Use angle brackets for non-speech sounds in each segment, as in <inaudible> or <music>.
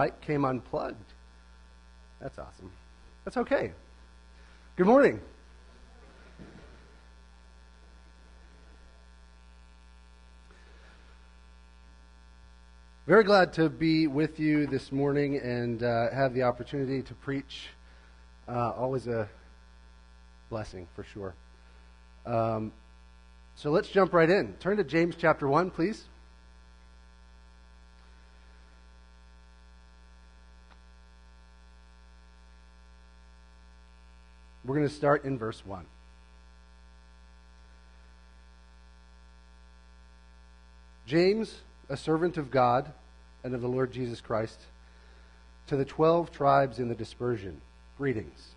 light came unplugged. That's awesome. That's okay. Good morning. Very glad to be with you this morning and uh, have the opportunity to preach. Uh, always a blessing, for sure. Um, so let's jump right in. Turn to James chapter 1, please. We're going to start in verse 1. James, a servant of God and of the Lord Jesus Christ, to the twelve tribes in the dispersion, greetings.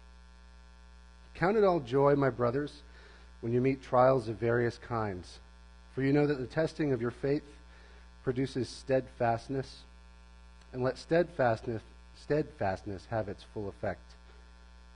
Count it all joy, my brothers, when you meet trials of various kinds, for you know that the testing of your faith produces steadfastness, and let steadfastness, steadfastness have its full effect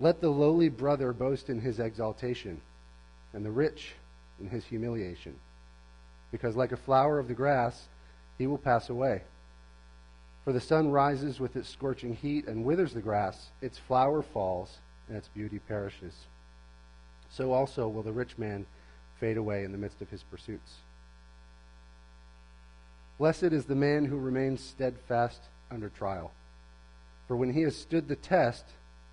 Let the lowly brother boast in his exaltation, and the rich in his humiliation. Because like a flower of the grass, he will pass away. For the sun rises with its scorching heat and withers the grass, its flower falls, and its beauty perishes. So also will the rich man fade away in the midst of his pursuits. Blessed is the man who remains steadfast under trial. For when he has stood the test,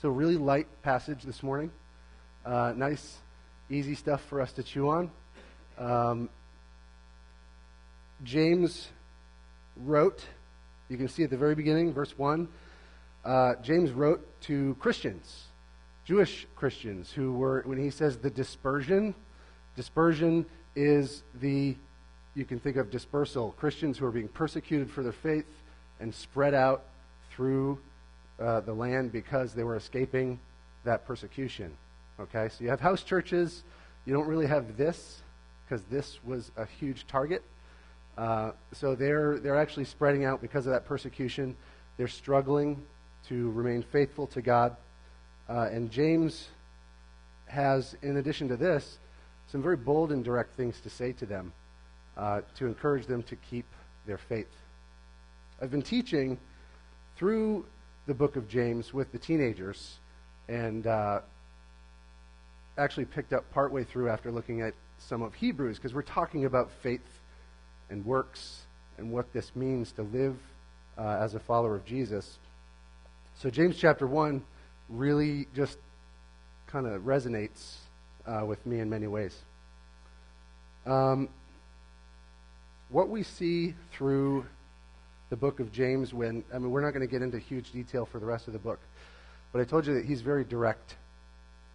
So, really light passage this morning. Uh, nice, easy stuff for us to chew on. Um, James wrote, you can see at the very beginning, verse 1, uh, James wrote to Christians, Jewish Christians, who were, when he says the dispersion, dispersion is the, you can think of dispersal, Christians who are being persecuted for their faith and spread out through uh, the land because they were escaping that persecution. Okay, so you have house churches. You don't really have this because this was a huge target. Uh, so they're they're actually spreading out because of that persecution. They're struggling to remain faithful to God. Uh, and James has, in addition to this, some very bold and direct things to say to them uh, to encourage them to keep their faith. I've been teaching through the book of James with the teenagers and uh, actually picked up partway through after looking at some of Hebrews because we're talking about faith and works and what this means to live uh, as a follower of Jesus. So, James chapter 1 really just kind of resonates uh, with me in many ways. Um, what we see through the book of James when, I mean, we're not going to get into huge detail for the rest of the book, but I told you that he's very direct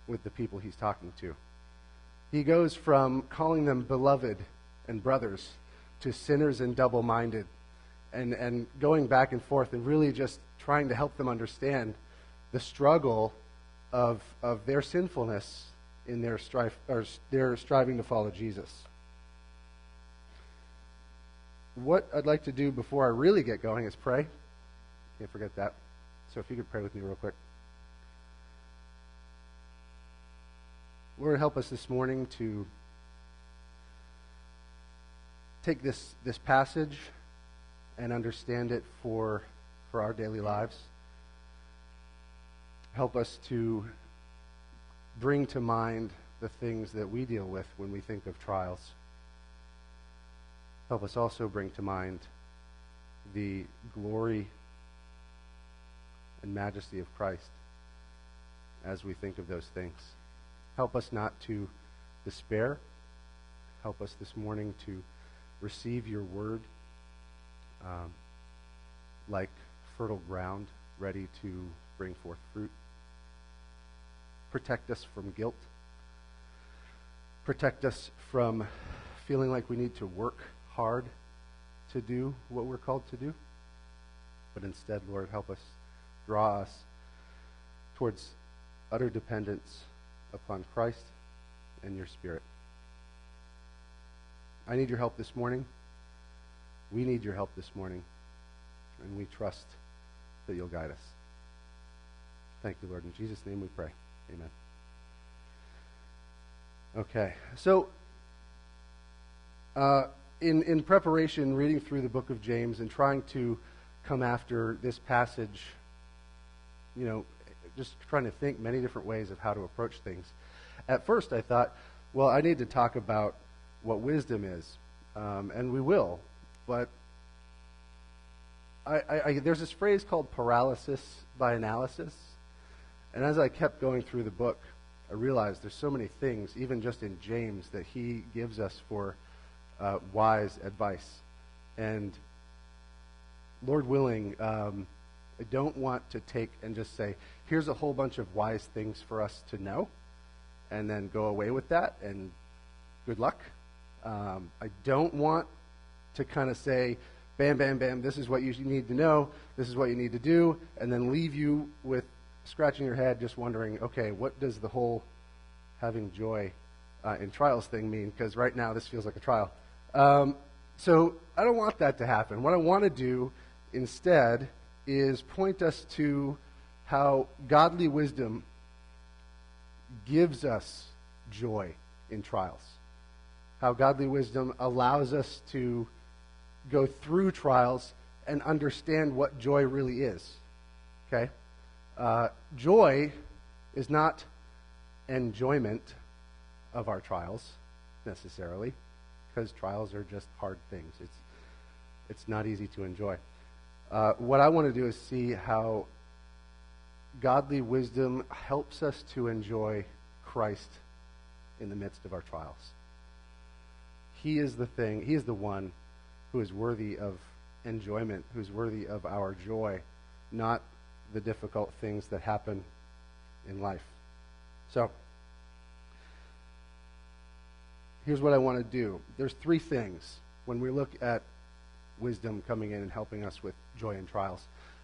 with the people he's talking to. He goes from calling them beloved and brothers to sinners and double minded, and, and going back and forth and really just trying to help them understand the struggle of, of their sinfulness in their, strife, or their striving to follow Jesus what I'd like to do before I really get going is pray. Can't forget that. So if you could pray with me real quick. Lord, help us this morning to take this, this passage and understand it for, for our daily lives. Help us to bring to mind the things that we deal with when we think of trials. Help us also bring to mind the glory and majesty of Christ as we think of those things. Help us not to despair. Help us this morning to receive your word um, like fertile ground ready to bring forth fruit. Protect us from guilt. Protect us from feeling like we need to work hard to do what we're called to do. But instead, Lord, help us, draw us towards utter dependence upon Christ and your Spirit. I need your help this morning. We need your help this morning. And we trust that you'll guide us. Thank you, Lord. In Jesus' name we pray. Amen. Okay. So, uh, in, in preparation, reading through the book of James and trying to come after this passage, you know, just trying to think many different ways of how to approach things. At first, I thought, well, I need to talk about what wisdom is, um, and we will. But I, I, I, there's this phrase called paralysis by analysis, and as I kept going through the book, I realized there's so many things, even just in James, that he gives us for uh, wise advice. And Lord willing, um, I don't want to take and just say, here's a whole bunch of wise things for us to know, and then go away with that, and good luck. Um, I don't want to kind of say, bam, bam, bam, this is what you need to know, this is what you need to do, and then leave you with scratching your head just wondering, okay, what does the whole having joy uh, in trials thing mean? Because right now this feels like a trial. Um, so I don't want that to happen. What I want to do instead is point us to how godly wisdom gives us joy in trials. How godly wisdom allows us to go through trials and understand what joy really is. Okay? Uh, joy is not enjoyment of our trials necessarily, because trials are just hard things. It's, it's not easy to enjoy. Uh, what I want to do is see how godly wisdom helps us to enjoy Christ in the midst of our trials. He is the thing, He is the one who is worthy of enjoyment, who's worthy of our joy, not the difficult things that happen in life. So, here's what I want to do. There's three things when we look at wisdom coming in and helping us with joy and trials.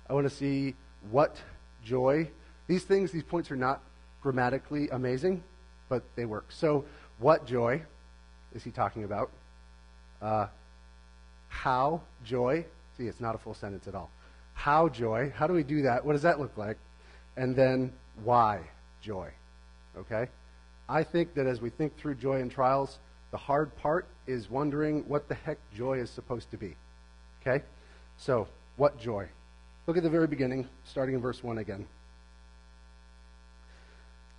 I want to see what joy, these things, these points are not grammatically amazing, but they work. So, what joy is he talking about? Uh, how joy, see, it's not a full sentence at all. How joy, how do we do that? What does that look like? And then why joy? Okay? I think that as we think through joy and trials, the hard part is wondering what the heck joy is supposed to be. Okay? So, what joy? Look at the very beginning, starting in verse 1 again.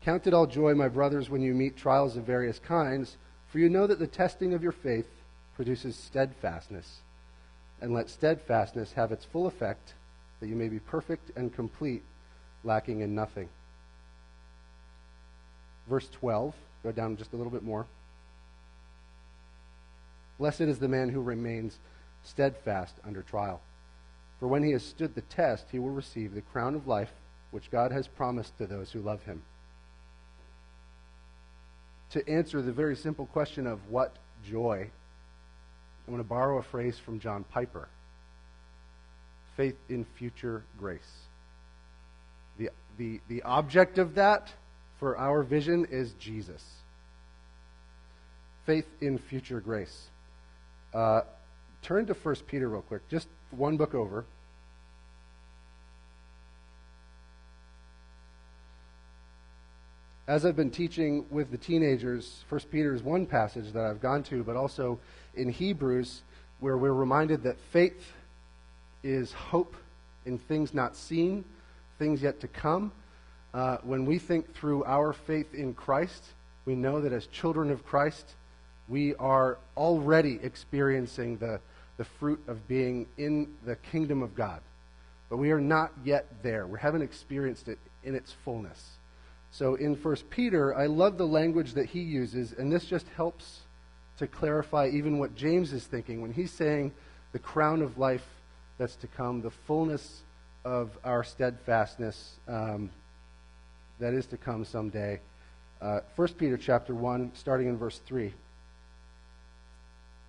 Count it all joy, my brothers, when you meet trials of various kinds, for you know that the testing of your faith produces steadfastness. And let steadfastness have its full effect, that you may be perfect and complete, lacking in nothing. Verse 12, go down just a little bit more. Blessed is the man who remains steadfast under trial. For when he has stood the test, he will receive the crown of life which God has promised to those who love him. To answer the very simple question of what joy, I'm going to borrow a phrase from John Piper faith in future grace. The, the, the object of that for our vision is Jesus. Faith in future grace. Uh, turn to 1 Peter real quick, just one book over. As I've been teaching with the teenagers, 1 Peter is one passage that I've gone to, but also in Hebrews, where we're reminded that faith is hope in things not seen, things yet to come. Uh, when we think through our faith in Christ, we know that as children of Christ, We are already experiencing the, the fruit of being in the kingdom of God. But we are not yet there. We haven't experienced it in its fullness. So in 1 Peter, I love the language that he uses, and this just helps to clarify even what James is thinking when he's saying the crown of life that's to come, the fullness of our steadfastness um, that is to come someday. Uh, 1 Peter chapter 1, starting in verse 3.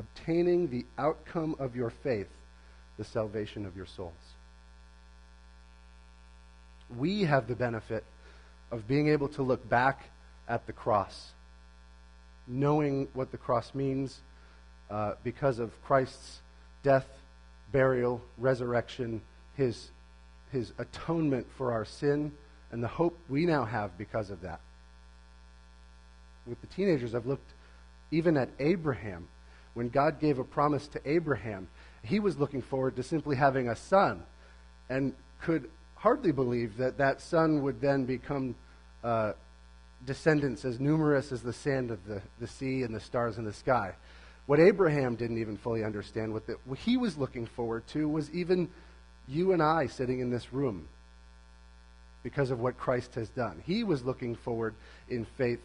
obtaining the outcome of your faith the salvation of your souls. We have the benefit of being able to look back at the cross, knowing what the cross means uh, because of Christ's death, burial, resurrection, his, his atonement for our sin, and the hope we now have because of that. With the teenagers, I've looked even at Abraham. When God gave a promise to Abraham, he was looking forward to simply having a son and could hardly believe that that son would then become uh, descendants as numerous as the sand of the, the sea and the stars in the sky. What Abraham didn't even fully understand, what, the, what he was looking forward to, was even you and I sitting in this room because of what Christ has done. He was looking forward in faith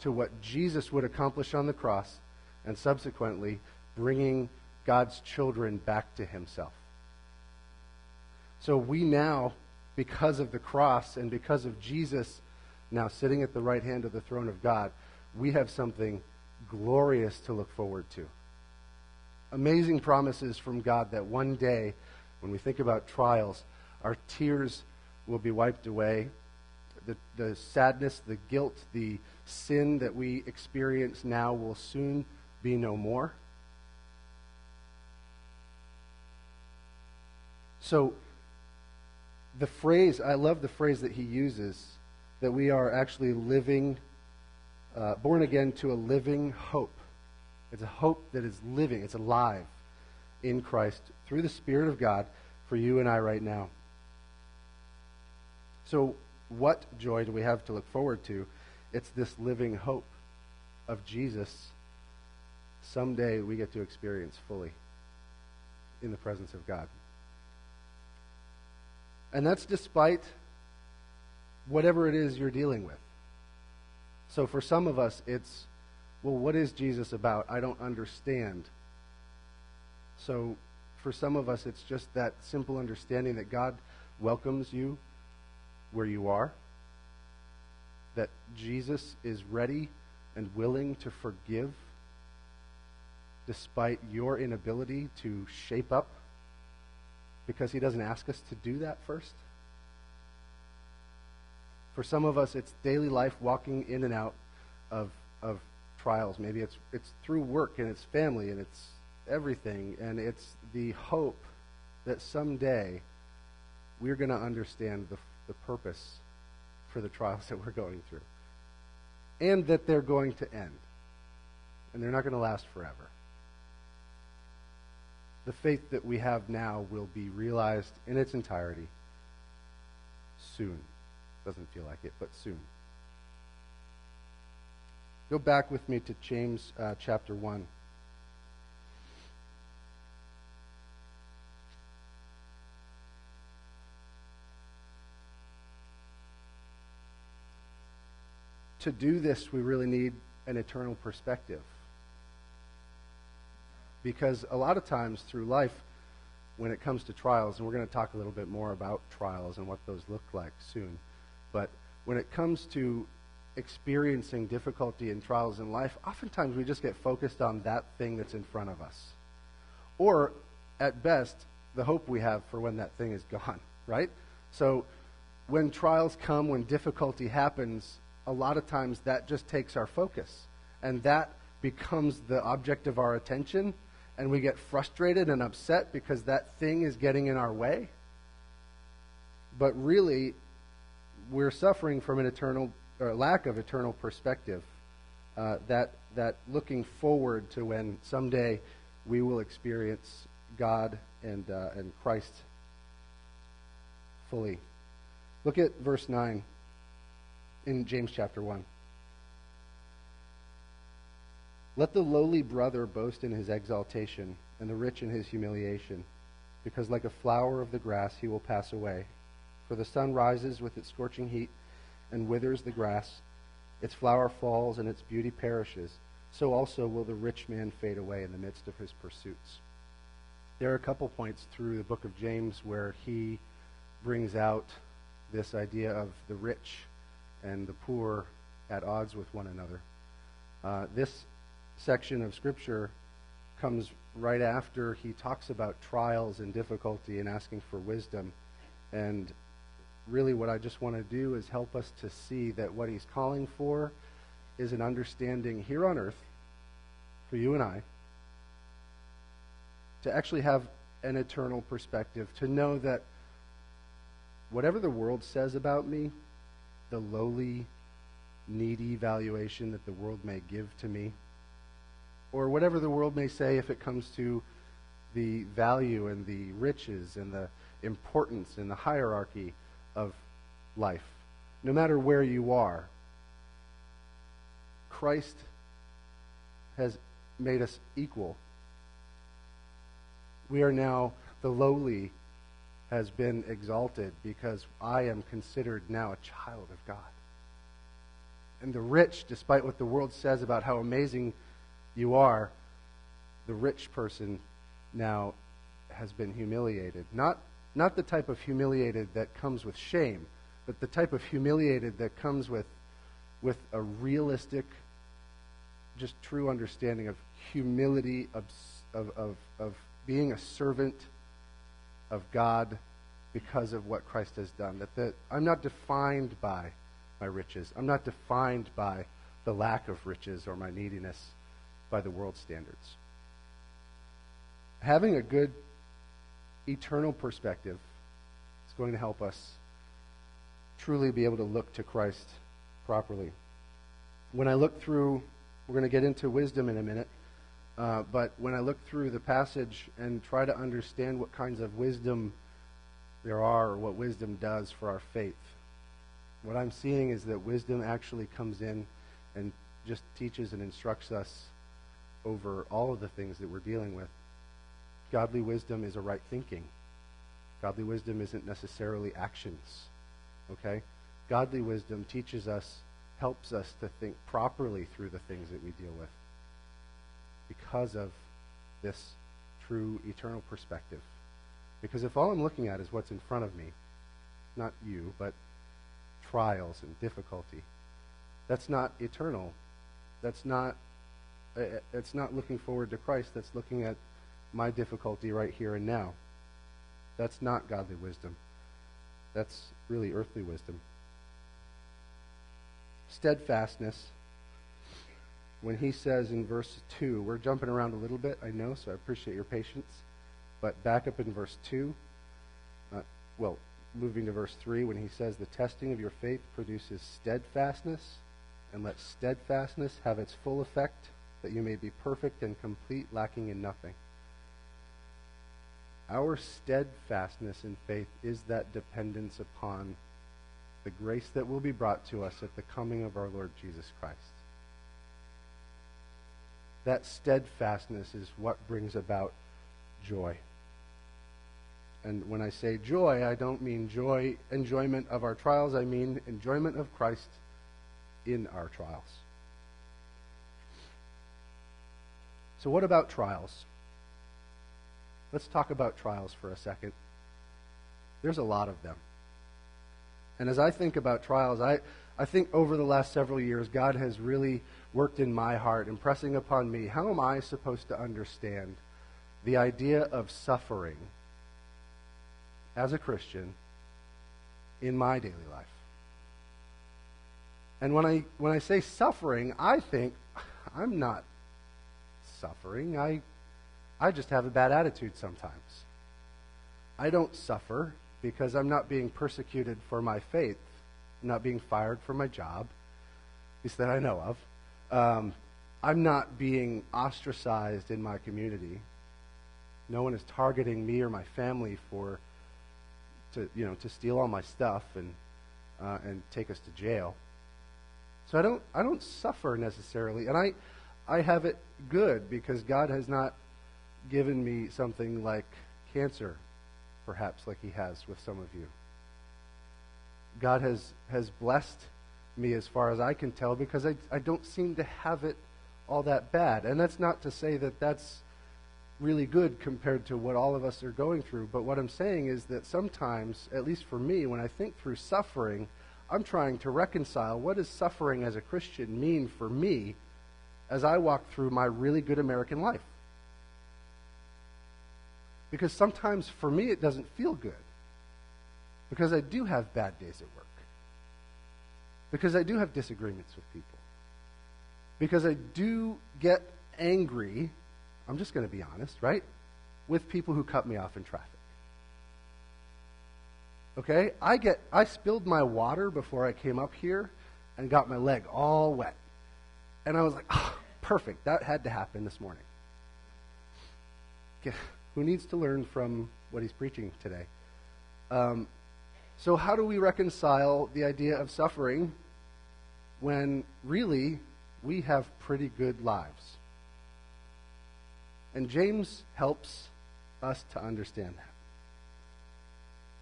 to what Jesus would accomplish on the cross and subsequently bringing God's children back to himself. So we now, because of the cross and because of Jesus now sitting at the right hand of the throne of God, we have something glorious to look forward to. Amazing promises from God that one day, when we think about trials, our tears will be wiped away. The, the sadness, the guilt, the sin that we experience now will soon be no more. So, the phrase, I love the phrase that he uses, that we are actually living, uh, born again to a living hope. It's a hope that is living, it's alive in Christ through the Spirit of God for you and I right now. So, what joy do we have to look forward to? It's this living hope of Jesus someday we get to experience fully in the presence of God. And that's despite whatever it is you're dealing with. So for some of us, it's, well, what is Jesus about? I don't understand. So for some of us, it's just that simple understanding that God welcomes you where you are, that Jesus is ready and willing to forgive despite your inability to shape up because he doesn't ask us to do that first. For some of us, it's daily life walking in and out of, of trials. Maybe it's, it's through work and it's family and it's everything. And it's the hope that someday we're going to understand the, the purpose for the trials that we're going through. And that they're going to end. And they're not going to last forever the faith that we have now will be realized in its entirety soon. Doesn't feel like it, but soon. Go back with me to James uh, chapter 1. To do this, we really need an eternal perspective. Because a lot of times through life, when it comes to trials, and we're going to talk a little bit more about trials and what those look like soon, but when it comes to experiencing difficulty and trials in life, oftentimes we just get focused on that thing that's in front of us. Or, at best, the hope we have for when that thing is <laughs> gone, right? So, when trials come, when difficulty happens, a lot of times that just takes our focus. And that becomes the object of our attention. And we get frustrated and upset because that thing is getting in our way. But really, we're suffering from an eternal or lack of eternal perspective. Uh, that that looking forward to when someday we will experience God and uh, and Christ fully. Look at verse nine in James chapter one. Let the lowly brother boast in his exaltation, and the rich in his humiliation, because like a flower of the grass he will pass away. For the sun rises with its scorching heat and withers the grass. Its flower falls and its beauty perishes. So also will the rich man fade away in the midst of his pursuits. There are a couple points through the book of James where he brings out this idea of the rich and the poor at odds with one another. Uh, this section of Scripture comes right after he talks about trials and difficulty and asking for wisdom. And really, what I just want to do is help us to see that what he's calling for is an understanding here on earth for you and I to actually have an eternal perspective, to know that whatever the world says about me, the lowly, needy valuation that the world may give to me, or whatever the world may say if it comes to the value and the riches and the importance and the hierarchy of life, no matter where you are. Christ has made us equal. We are now, the lowly has been exalted because I am considered now a child of God. And the rich, despite what the world says about how amazing you are, the rich person now has been humiliated. Not, not the type of humiliated that comes with shame, but the type of humiliated that comes with, with a realistic, just true understanding of humility, of, of, of, of being a servant of God because of what Christ has done. That the, I'm not defined by my riches. I'm not defined by the lack of riches or my neediness by the world standards. Having a good eternal perspective is going to help us truly be able to look to Christ properly. When I look through, we're going to get into wisdom in a minute, uh, but when I look through the passage and try to understand what kinds of wisdom there are or what wisdom does for our faith, what I'm seeing is that wisdom actually comes in and just teaches and instructs us over all of the things that we're dealing with. Godly wisdom is a right thinking. Godly wisdom isn't necessarily actions. Okay? Godly wisdom teaches us, helps us to think properly through the things that we deal with because of this true eternal perspective. Because if all I'm looking at is what's in front of me, not you, but trials and difficulty, that's not eternal. That's not it's not looking forward to Christ. That's looking at my difficulty right here and now. That's not godly wisdom. That's really earthly wisdom. Steadfastness, when he says in verse 2, we're jumping around a little bit, I know, so I appreciate your patience. But back up in verse 2, uh, well, moving to verse 3, when he says, The testing of your faith produces steadfastness, and let steadfastness have its full effect that you may be perfect and complete, lacking in nothing. Our steadfastness in faith is that dependence upon the grace that will be brought to us at the coming of our Lord Jesus Christ. That steadfastness is what brings about joy. And when I say joy, I don't mean joy, enjoyment of our trials. I mean enjoyment of Christ in our trials. So, what about trials? Let's talk about trials for a second. There's a lot of them. And as I think about trials, I, I think over the last several years, God has really worked in my heart, impressing upon me how am I supposed to understand the idea of suffering as a Christian in my daily life. And when I when I say suffering, I think I'm not suffering. I I just have a bad attitude sometimes. I don't suffer because I'm not being persecuted for my faith. Not being fired from my job, at least that I know of. Um, I'm not being ostracized in my community. No one is targeting me or my family for to you know to steal all my stuff and uh, and take us to jail. So I don't I don't suffer necessarily, and I I have it good because God has not given me something like cancer, perhaps like He has with some of you. God has has blessed me as far as I can tell because I, I don't seem to have it all that bad. And that's not to say that that's really good compared to what all of us are going through. But what I'm saying is that sometimes, at least for me, when I think through suffering, I'm trying to reconcile what does suffering as a Christian mean for me as I walk through my really good American life. Because sometimes for me it doesn't feel good. Because I do have bad days at work. Because I do have disagreements with people. Because I do get angry, I'm just going to be honest, right? With people who cut me off in traffic. Okay? I get I spilled my water before I came up here and got my leg all wet. And I was like, oh, perfect. That had to happen this morning. Who needs to learn from what he's preaching today? Um, so, how do we reconcile the idea of suffering when really we have pretty good lives? And James helps us to understand that.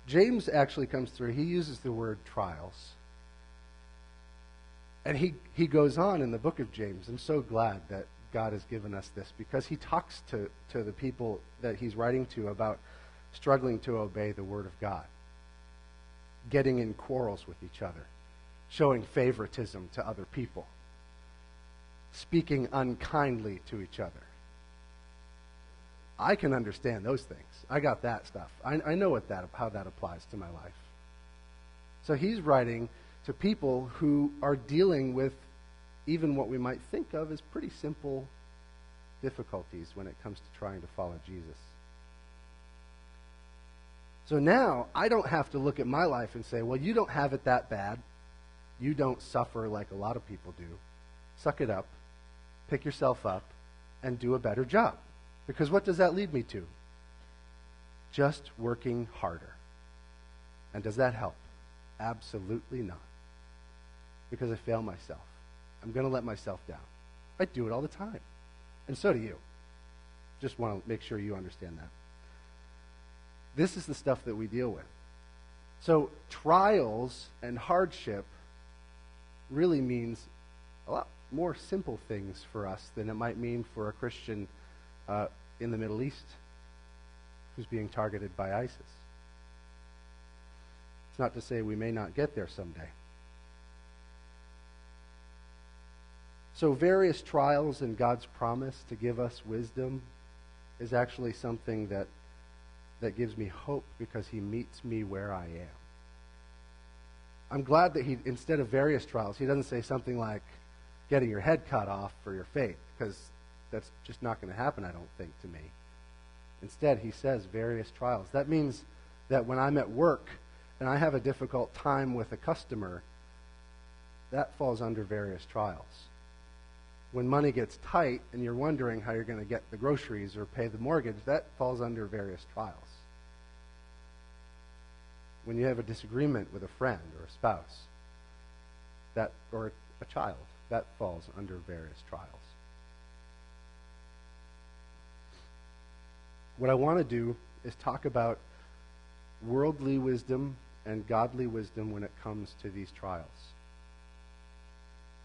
James actually comes through, he uses the word trials. And he, he goes on in the book of James. I'm so glad that God has given us this because he talks to, to the people that he's writing to about struggling to obey the word of God getting in quarrels with each other, showing favoritism to other people, speaking unkindly to each other. I can understand those things. I got that stuff. I, I know what that, how that applies to my life. So he's writing to people who are dealing with even what we might think of as pretty simple difficulties when it comes to trying to follow Jesus. So now I don't have to look at my life and say, well, you don't have it that bad. You don't suffer like a lot of people do. Suck it up, pick yourself up, and do a better job. Because what does that lead me to? Just working harder. And does that help? Absolutely not. Because I fail myself. I'm going to let myself down. I do it all the time. And so do you. Just want to make sure you understand that. This is the stuff that we deal with. So, trials and hardship really means a lot more simple things for us than it might mean for a Christian uh, in the Middle East who's being targeted by ISIS. It's not to say we may not get there someday. So, various trials and God's promise to give us wisdom is actually something that that gives me hope because he meets me where I am. I'm glad that he, instead of various trials, he doesn't say something like getting your head cut off for your faith, because that's just not going to happen, I don't think, to me. Instead, he says various trials. That means that when I'm at work and I have a difficult time with a customer, that falls under various trials when money gets tight and you're wondering how you're going to get the groceries or pay the mortgage, that falls under various trials. When you have a disagreement with a friend or a spouse, that or a child, that falls under various trials. What I want to do is talk about worldly wisdom and godly wisdom when it comes to these trials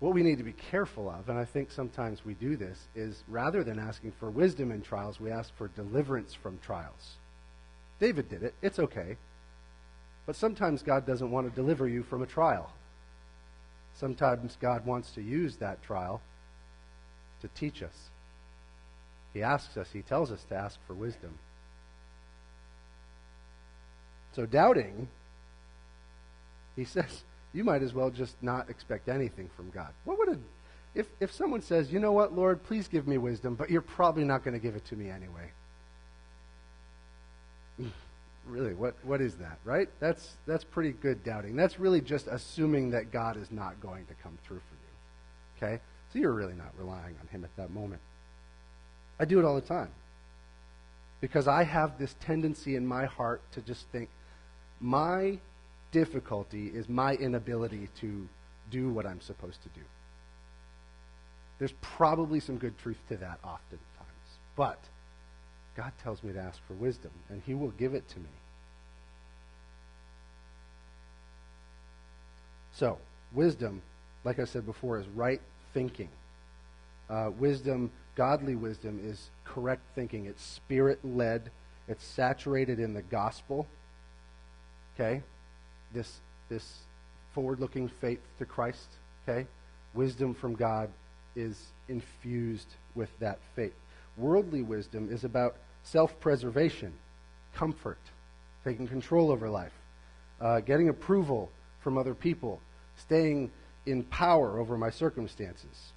What we need to be careful of, and I think sometimes we do this, is rather than asking for wisdom in trials, we ask for deliverance from trials. David did it. It's okay. But sometimes God doesn't want to deliver you from a trial. Sometimes God wants to use that trial to teach us. He asks us, He tells us to ask for wisdom. So, doubting, He says, you might as well just not expect anything from God. What would a, if, if someone says, you know what, Lord, please give me wisdom, but you're probably not going to give it to me anyway? <sighs> really, what, what is that, right? That's, that's pretty good doubting. That's really just assuming that God is not going to come through for you. Okay? So you're really not relying on Him at that moment. I do it all the time. Because I have this tendency in my heart to just think, my difficulty is my inability to do what I'm supposed to do. There's probably some good truth to that oftentimes. But God tells me to ask for wisdom, and He will give it to me. So, wisdom, like I said before, is right thinking. Uh, wisdom, godly wisdom, is correct thinking. It's spirit led, it's saturated in the gospel. Okay? This, this forward looking faith to Christ, okay? Wisdom from God is infused with that faith. Worldly wisdom is about self preservation, comfort, taking control over life, uh, getting approval from other people, staying in power over my circumstances.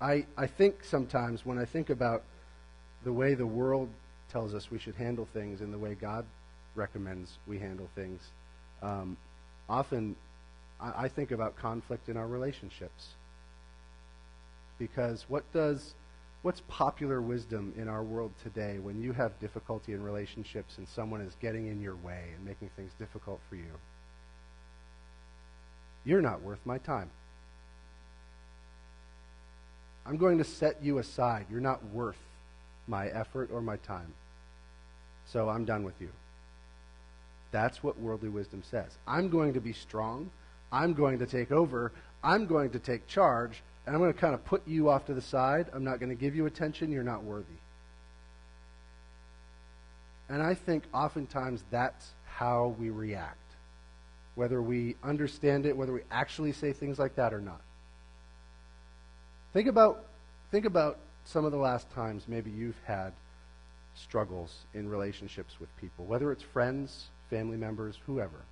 I, I think sometimes when I think about the way the world tells us we should handle things and the way God recommends we handle things. Um, often, I, I think about conflict in our relationships. Because what does what's popular wisdom in our world today when you have difficulty in relationships and someone is getting in your way and making things difficult for you? You're not worth my time. I'm going to set you aside. You're not worth my effort or my time. So I'm done with you. That's what worldly wisdom says. I'm going to be strong. I'm going to take over. I'm going to take charge. And I'm going to kind of put you off to the side. I'm not going to give you attention. You're not worthy. And I think oftentimes that's how we react, whether we understand it, whether we actually say things like that or not. Think about, think about some of the last times maybe you've had struggles in relationships with people, whether it's friends, family members, whoever.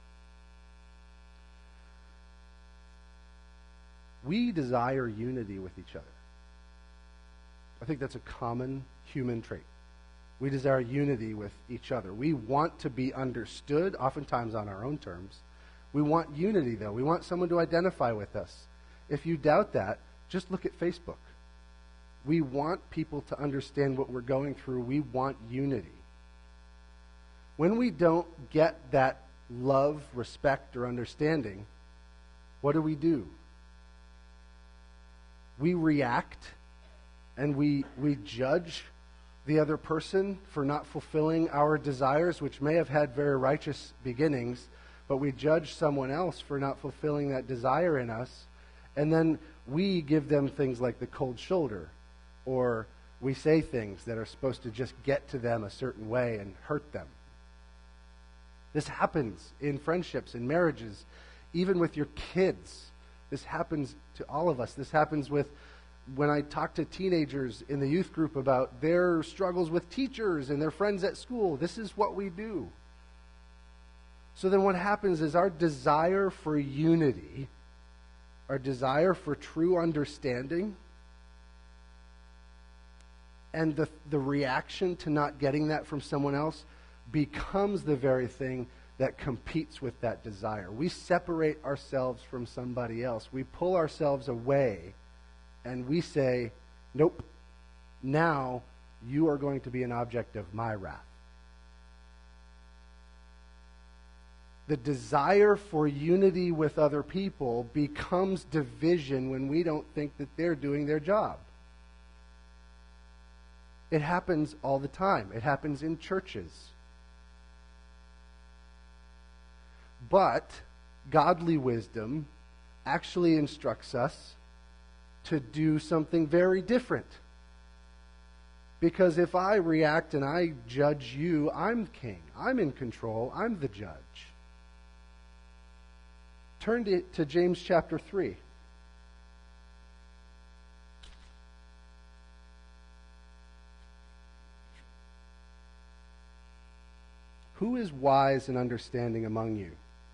We desire unity with each other. I think that's a common human trait. We desire unity with each other. We want to be understood, oftentimes on our own terms. We want unity, though. We want someone to identify with us. If you doubt that, just look at Facebook. We want people to understand what we're going through. We want unity. When we don't get that love, respect, or understanding, what do we do? We react and we, we judge the other person for not fulfilling our desires, which may have had very righteous beginnings, but we judge someone else for not fulfilling that desire in us. And then we give them things like the cold shoulder, or we say things that are supposed to just get to them a certain way and hurt them. This happens in friendships, in marriages, even with your kids. This happens to all of us. This happens with when I talk to teenagers in the youth group about their struggles with teachers and their friends at school. This is what we do. So then what happens is our desire for unity, our desire for true understanding, and the, the reaction to not getting that from someone else becomes the very thing that competes with that desire. We separate ourselves from somebody else. We pull ourselves away and we say, nope, now you are going to be an object of my wrath. The desire for unity with other people becomes division when we don't think that they're doing their job. It happens all the time. It happens in churches. But godly wisdom actually instructs us to do something very different. Because if I react and I judge you, I'm king. I'm in control. I'm the judge. Turn to, to James chapter 3. Who is wise and understanding among you?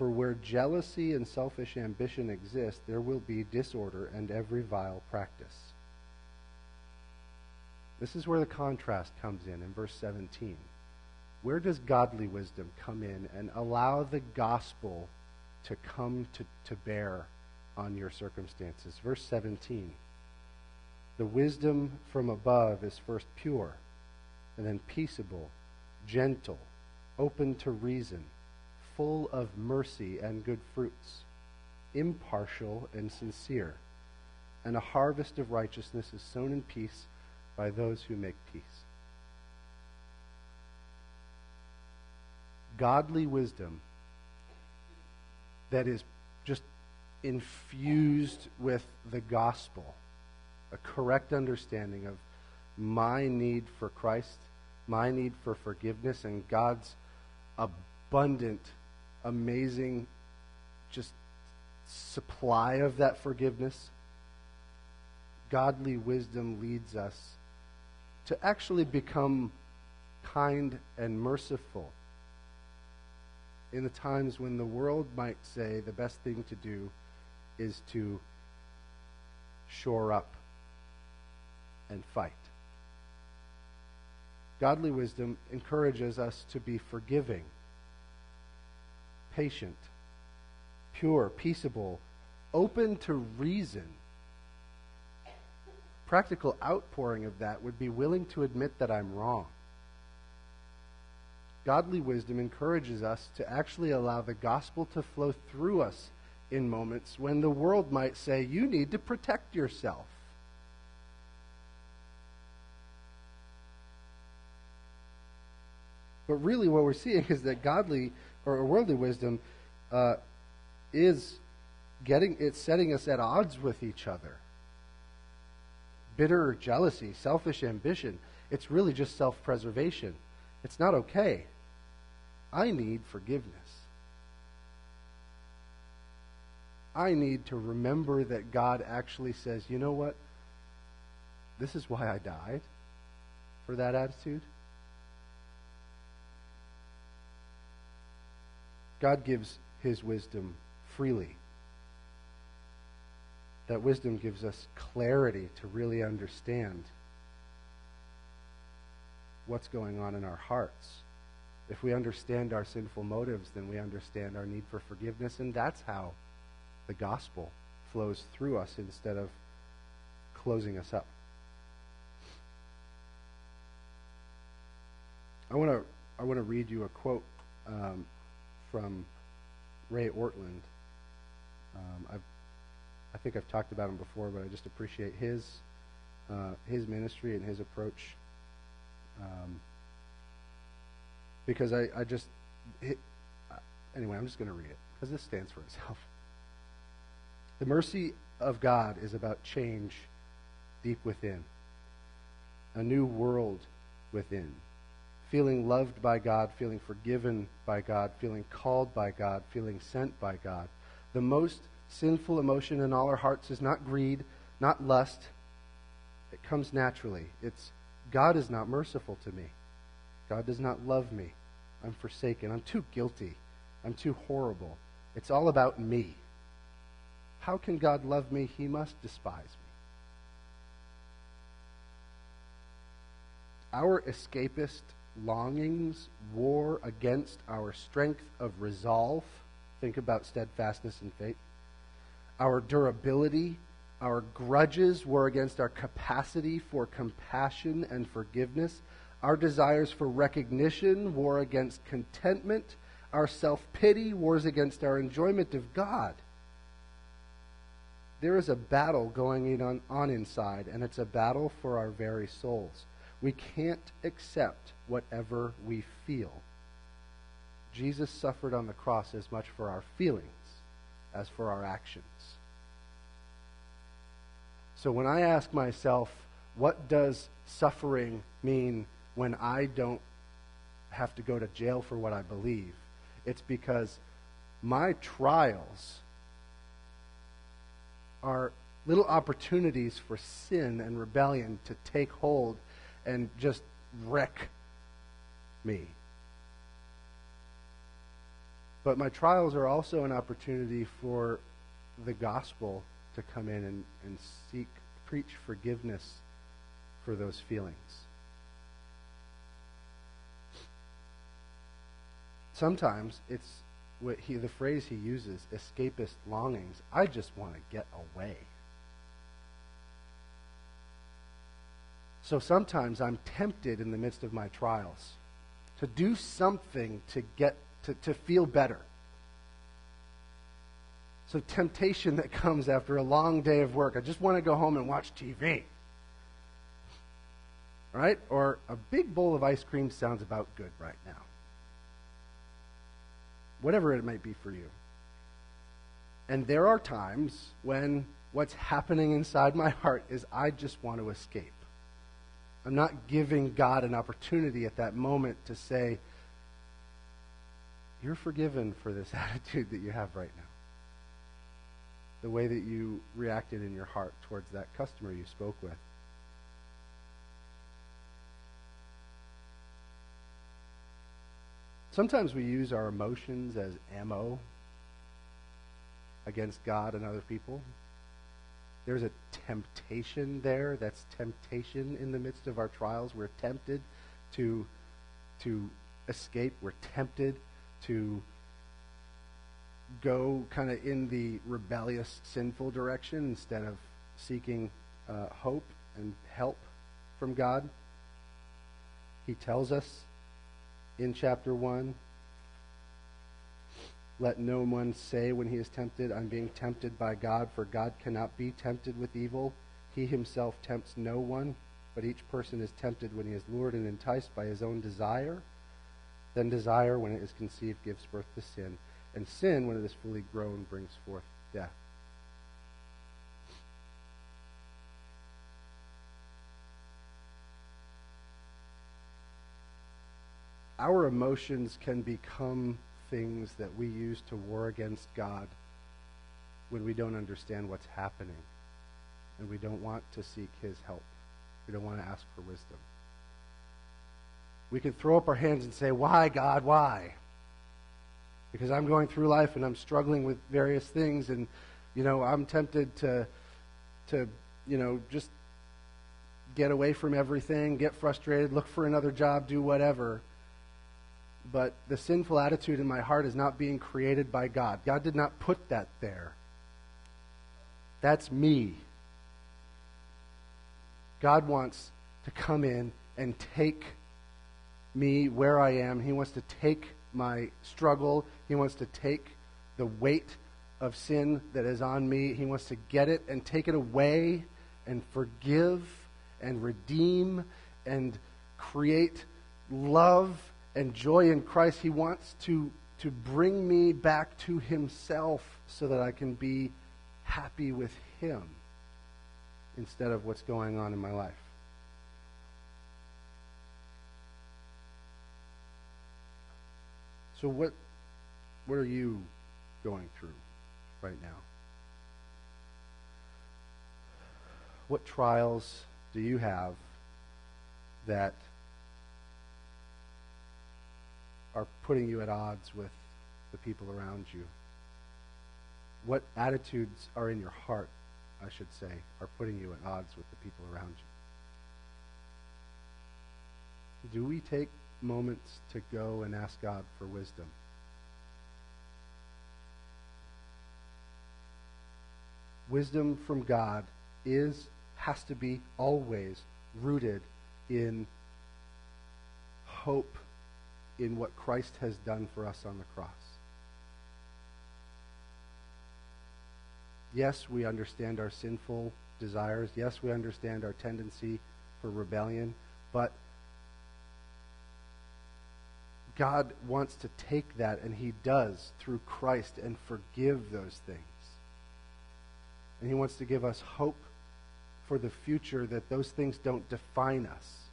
For where jealousy and selfish ambition exist, there will be disorder and every vile practice. This is where the contrast comes in in verse 17. Where does godly wisdom come in and allow the gospel to come to, to bear on your circumstances? Verse 17. The wisdom from above is first pure, and then peaceable, gentle, open to reason full of mercy and good fruits, impartial and sincere. And a harvest of righteousness is sown in peace by those who make peace. Godly wisdom that is just infused with the gospel, a correct understanding of my need for Christ, my need for forgiveness, and God's abundant amazing just supply of that forgiveness, godly wisdom leads us to actually become kind and merciful in the times when the world might say the best thing to do is to shore up and fight. Godly wisdom encourages us to be forgiving patient, pure, peaceable, open to reason. Practical outpouring of that would be willing to admit that I'm wrong. Godly wisdom encourages us to actually allow the gospel to flow through us in moments when the world might say, you need to protect yourself. But really, what we're seeing is that godly or worldly wisdom uh, is getting it's setting us at odds with each other. Bitter jealousy, selfish ambition, it's really just self preservation. It's not okay. I need forgiveness. I need to remember that God actually says, you know what? This is why I died for that attitude. God gives his wisdom freely. That wisdom gives us clarity to really understand what's going on in our hearts. If we understand our sinful motives, then we understand our need for forgiveness, and that's how the gospel flows through us instead of closing us up. I want to I want to read you a quote um, from Ray Ortlund. Um, I've, I think I've talked about him before, but I just appreciate his uh, his ministry and his approach. Um, because I, I just it, anyway, I'm just going to read it because this stands for itself. <laughs> The mercy of God is about change deep within, a new world within feeling loved by God, feeling forgiven by God, feeling called by God, feeling sent by God. The most sinful emotion in all our hearts is not greed, not lust. It comes naturally. It's God is not merciful to me. God does not love me. I'm forsaken. I'm too guilty. I'm too horrible. It's all about me. How can God love me? He must despise me. Our escapist longings war against our strength of resolve. Think about steadfastness and faith. Our durability, our grudges war against our capacity for compassion and forgiveness. Our desires for recognition war against contentment. Our self pity wars against our enjoyment of God. There is a battle going on, on inside, and it's a battle for our very souls. We can't accept whatever we feel. Jesus suffered on the cross as much for our feelings as for our actions. So when I ask myself, what does suffering mean when I don't have to go to jail for what I believe? It's because my trials are little opportunities for sin and rebellion to take hold and just wreck me. But my trials are also an opportunity for the gospel to come in and, and seek, preach forgiveness for those feelings. Sometimes it's what he, the phrase he uses, escapist longings. I just want to get away. So sometimes I'm tempted in the midst of my trials to do something to get to, to feel better. So temptation that comes after a long day of work. I just want to go home and watch TV. Right? Or a big bowl of ice cream sounds about good right now. Whatever it might be for you. And there are times when what's happening inside my heart is I just want to escape. I'm not giving God an opportunity at that moment to say, You're forgiven for this <laughs> attitude that you have right now. The way that you reacted in your heart towards that customer you spoke with. Sometimes we use our emotions as ammo against God and other people. There's a temptation there. That's temptation in the midst of our trials. We're tempted to, to escape. We're tempted to go kind of in the rebellious, sinful direction instead of seeking uh, hope and help from God. He tells us in chapter 1 let no one say when he is tempted, I'm being tempted by God, for God cannot be tempted with evil. He himself tempts no one, but each person is tempted when he is lured and enticed by his own desire. Then desire, when it is conceived, gives birth to sin. And sin, when it is fully grown, brings forth death. Our emotions can become things that we use to war against God when we don't understand what's happening and we don't want to seek his help. We don't want to ask for wisdom. We can throw up our hands and say, Why, God, why? Because I'm going through life and I'm struggling with various things and, you know, I'm tempted to, to you know, just get away from everything, get frustrated, look for another job, do whatever but the sinful attitude in my heart is not being created by God. God did not put that there. That's me. God wants to come in and take me where I am. He wants to take my struggle. He wants to take the weight of sin that is on me. He wants to get it and take it away and forgive and redeem and create love and joy in Christ. He wants to, to bring me back to Himself so that I can be happy with Him instead of what's going on in my life. So, what, what are you going through right now? What trials do you have that are putting you at odds with the people around you? What attitudes are in your heart, I should say, are putting you at odds with the people around you? Do we take moments to go and ask God for wisdom? Wisdom from God is, has to be always rooted in hope in what Christ has done for us on the cross. Yes, we understand our sinful desires. Yes, we understand our tendency for rebellion. But God wants to take that, and He does through Christ, and forgive those things. And He wants to give us hope for the future that those things don't define us.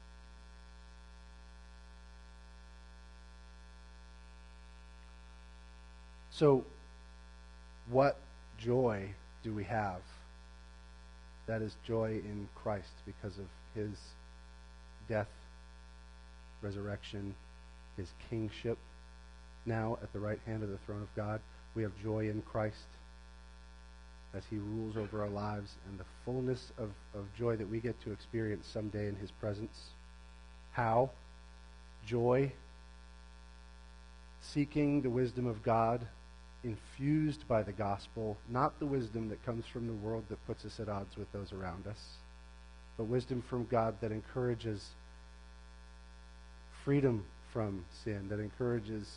So, what joy do we have? That is joy in Christ because of his death, resurrection, his kingship. Now at the right hand of the throne of God, we have joy in Christ as he rules over our lives and the fullness of, of joy that we get to experience someday in his presence. How? Joy, seeking the wisdom of God infused by the gospel, not the wisdom that comes from the world that puts us at odds with those around us, but wisdom from God that encourages freedom from sin, that encourages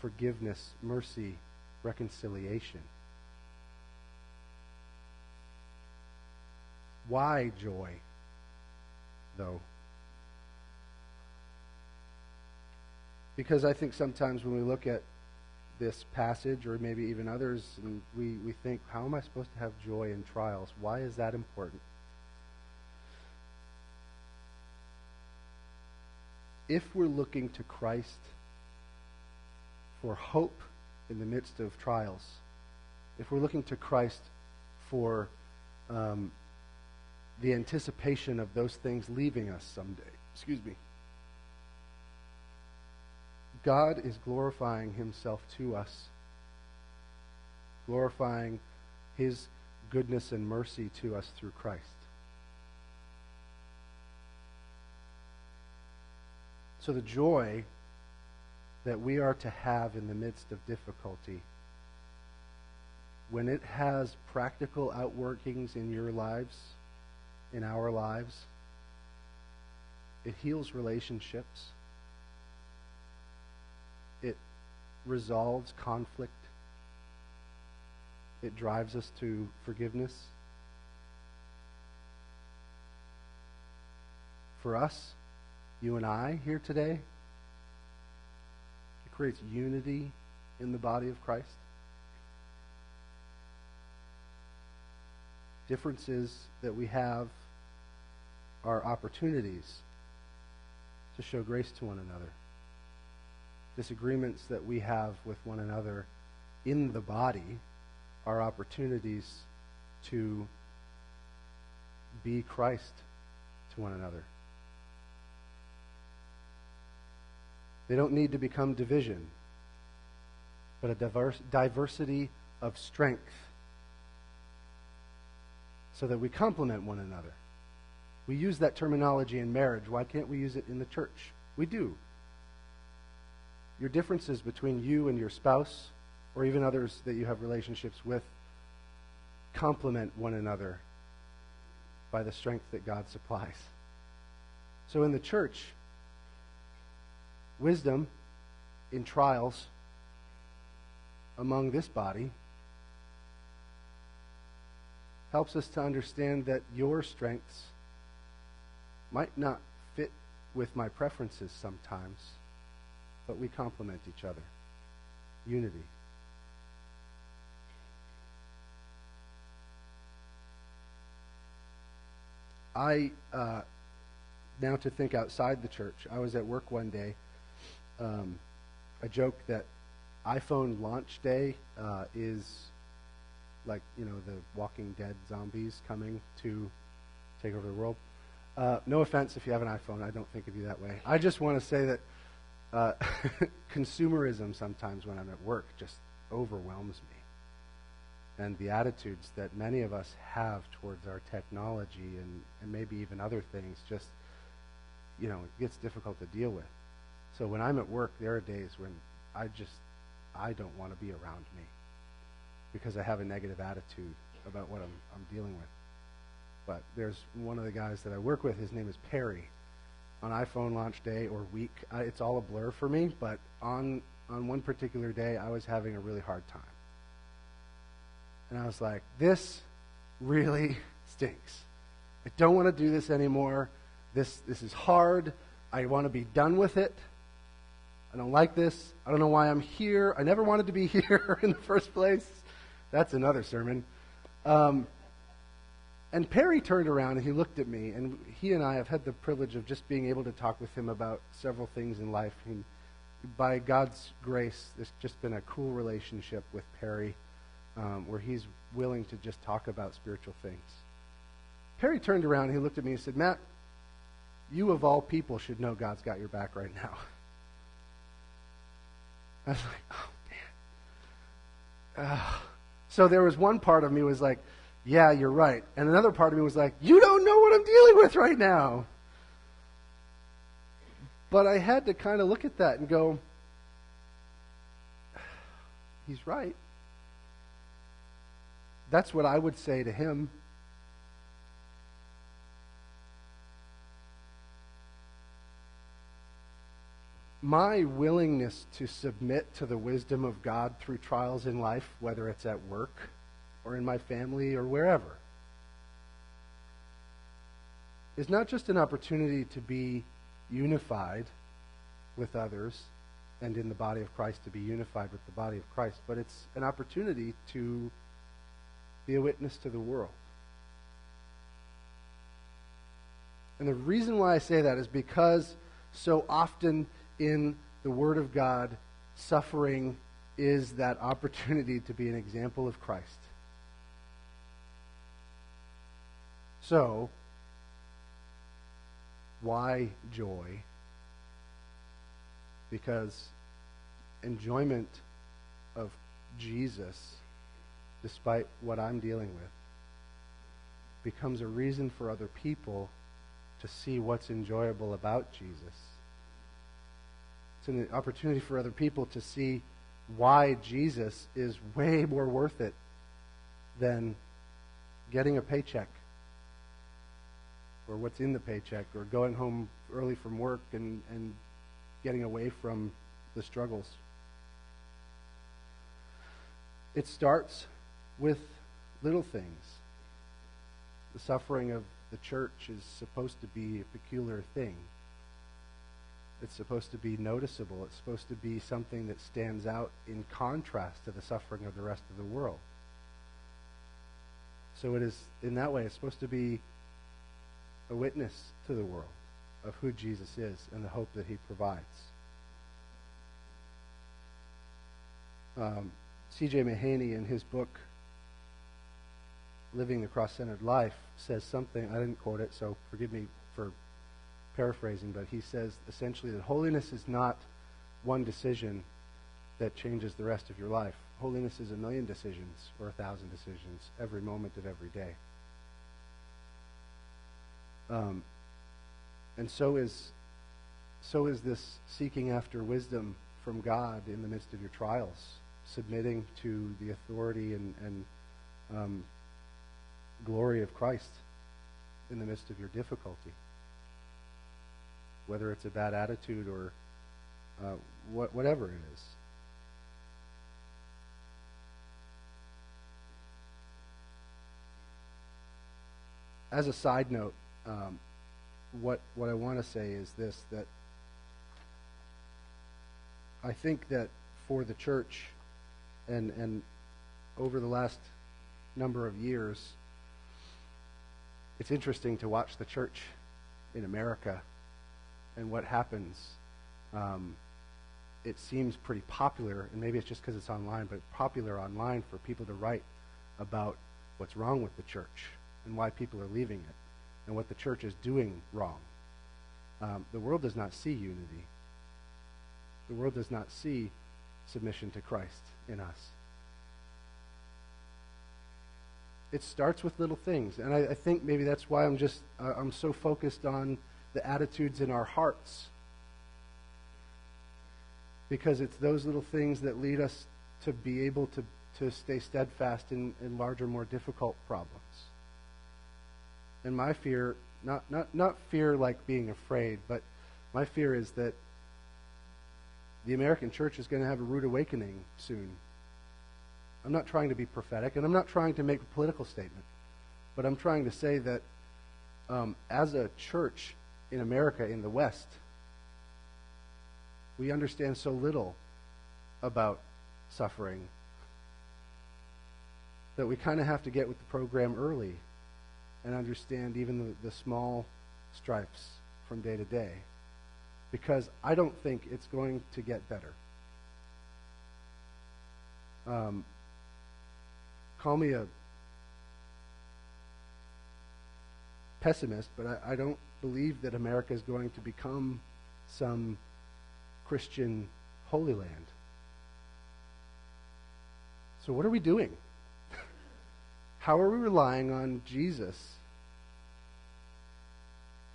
forgiveness, mercy, reconciliation. Why joy, though? Because I think sometimes when we look at this passage or maybe even others, and we, we think, how am I supposed to have joy in trials? Why is that important? If we're looking to Christ for hope in the midst of trials, if we're looking to Christ for um, the anticipation of those things leaving us someday, excuse me, God is glorifying himself to us, glorifying his goodness and mercy to us through Christ. So the joy that we are to have in the midst of difficulty, when it has practical outworkings in your lives, in our lives, it heals relationships resolves conflict. It drives us to forgiveness. For us, you and I here today, it creates unity in the body of Christ. Differences that we have are opportunities to show grace to one another disagreements that we have with one another in the body are opportunities to be Christ to one another. They don't need to become division, but a diverse, diversity of strength so that we complement one another. We use that terminology in marriage. Why can't we use it in the church? We do your differences between you and your spouse, or even others that you have relationships with, complement one another by the strength that God supplies. So in the church, wisdom in trials among this body helps us to understand that your strengths might not fit with my preferences sometimes but we complement each other. Unity. I, uh, now to think outside the church, I was at work one day. Um, joke that iPhone launch day uh, is like, you know, the Walking Dead zombies coming to take over the world. Uh, no offense if you have an iPhone. I don't think of you that way. I just want to say that uh, <laughs> consumerism sometimes when I'm at work just overwhelms me. And the attitudes that many of us have towards our technology and, and maybe even other things just, you know, it gets difficult to deal with. So when I'm at work, there are days when I just, I don't want to be around me because I have a negative attitude about what I'm, I'm dealing with. But there's one of the guys that I work with, his name is Perry. On iPhone launch day or week, I, it's all a blur for me, but on, on one particular day, I was having a really hard time. And I was like, this really <laughs> stinks. I don't want to do this anymore. This, this is hard. I want to be done with it. I don't like this. I don't know why I'm here. I never wanted to be <laughs> here in the first place. That's another sermon. Um, and Perry turned around and he looked at me, and he and I have had the privilege of just being able to talk with him about several things in life. And by God's grace, there's just been a cool relationship with Perry um, where he's willing to just talk about spiritual things. Perry turned around and he looked at me and said, Matt, you of all people should know God's got your back right now. <laughs> I was like, oh, man. Uh, so there was one part of me was like, yeah, you're right. And another part of me was like, you don't know what I'm dealing with right now. But I had to kind of look at that and go, he's right. That's what I would say to him. my willingness to submit to the wisdom of God through trials in life, whether it's at work or in my family or wherever, is not just an opportunity to be unified with others and in the body of Christ to be unified with the body of Christ, but it's an opportunity to be a witness to the world. And the reason why I say that is because so often in the Word of God, suffering is that opportunity to be an example of Christ. So, why joy? Because enjoyment of Jesus, despite what I'm dealing with, becomes a reason for other people to see what's enjoyable about Jesus it's an opportunity for other people to see why Jesus is way more worth it than getting a paycheck or what's in the paycheck or going home early from work and, and getting away from the struggles. It starts with little things. The suffering of the church is supposed to be a peculiar thing. It's supposed to be noticeable. It's supposed to be something that stands out in contrast to the suffering of the rest of the world. So it is, in that way, it's supposed to be a witness to the world of who Jesus is and the hope that he provides. Um, C.J. Mahaney, in his book, Living the Cross Centered Life, says something. I didn't quote it, so forgive me for paraphrasing, but he says essentially that holiness is not one decision that changes the rest of your life. Holiness is a million decisions or a thousand decisions every moment of every day. Um, and so is so is this seeking after wisdom from God in the midst of your trials, submitting to the authority and, and um, glory of Christ in the midst of your difficulty whether it's a bad attitude or uh, wh- whatever it is. As a side note, um, what what I want to say is this: that I think that for the church, and and over the last number of years, it's interesting to watch the church in America and what happens, um, it seems pretty popular, and maybe it's just because it's online, but popular online for people to write about what's wrong with the church and why people are leaving it and what the church is doing wrong. Um, the world does not see unity. The world does not see submission to Christ in us. It starts with little things, and I, I think maybe that's why I'm just uh, I'm so focused on the attitudes in our hearts, because it's those little things that lead us to be able to to stay steadfast in, in larger, more difficult problems. And my fear, not not not fear like being afraid, but my fear is that the American church is going to have a rude awakening soon. I'm not trying to be prophetic, and I'm not trying to make a political statement, but I'm trying to say that um, as a church in America, in the West, we understand so little about suffering that we kind of have to get with the program early and understand even the, the small stripes from day to day because I don't think it's going to get better. Um, call me a pessimist, but I, I don't believe that America is going to become some Christian holy land. So, what are we doing? How are we relying on Jesus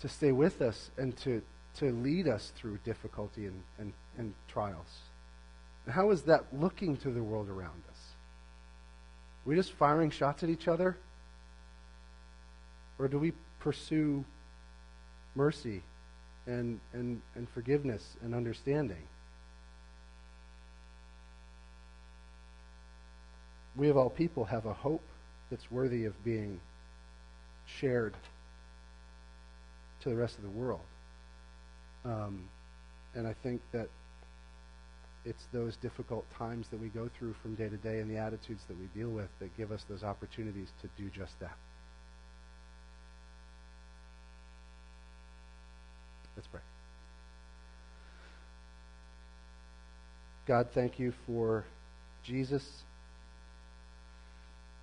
to stay with us and to to lead us through difficulty and, and, and trials. And how is that looking to the world around us? Are we just firing shots at each other? Or do we pursue mercy and, and, and forgiveness and understanding? We of all people have a hope that's worthy of being shared to the rest of the world. Um, and I think that it's those difficult times that we go through from day to day and the attitudes that we deal with that give us those opportunities to do just that. Let's pray. God, thank you for Jesus.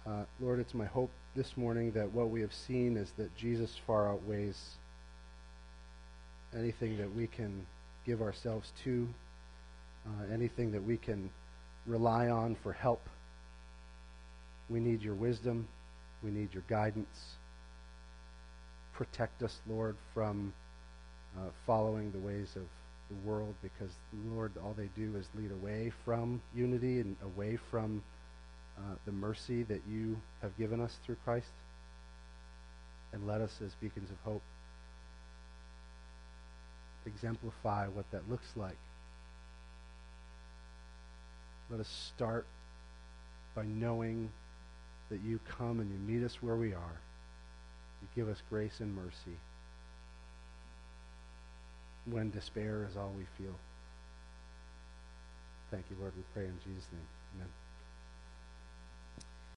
Uh, Lord, it's my hope this morning that what we have seen is that Jesus far outweighs anything that we can give ourselves to, uh, anything that we can rely on for help. We need your wisdom. We need your guidance. Protect us, Lord, from uh, following the ways of the world because, Lord, all they do is lead away from unity and away from uh, the mercy that you have given us through Christ. And let us, as beacons of hope, exemplify what that looks like. Let us start by knowing that you come and you meet us where we are. You give us grace and mercy when despair is all we feel. Thank you, Lord. We pray in Jesus' name. Amen.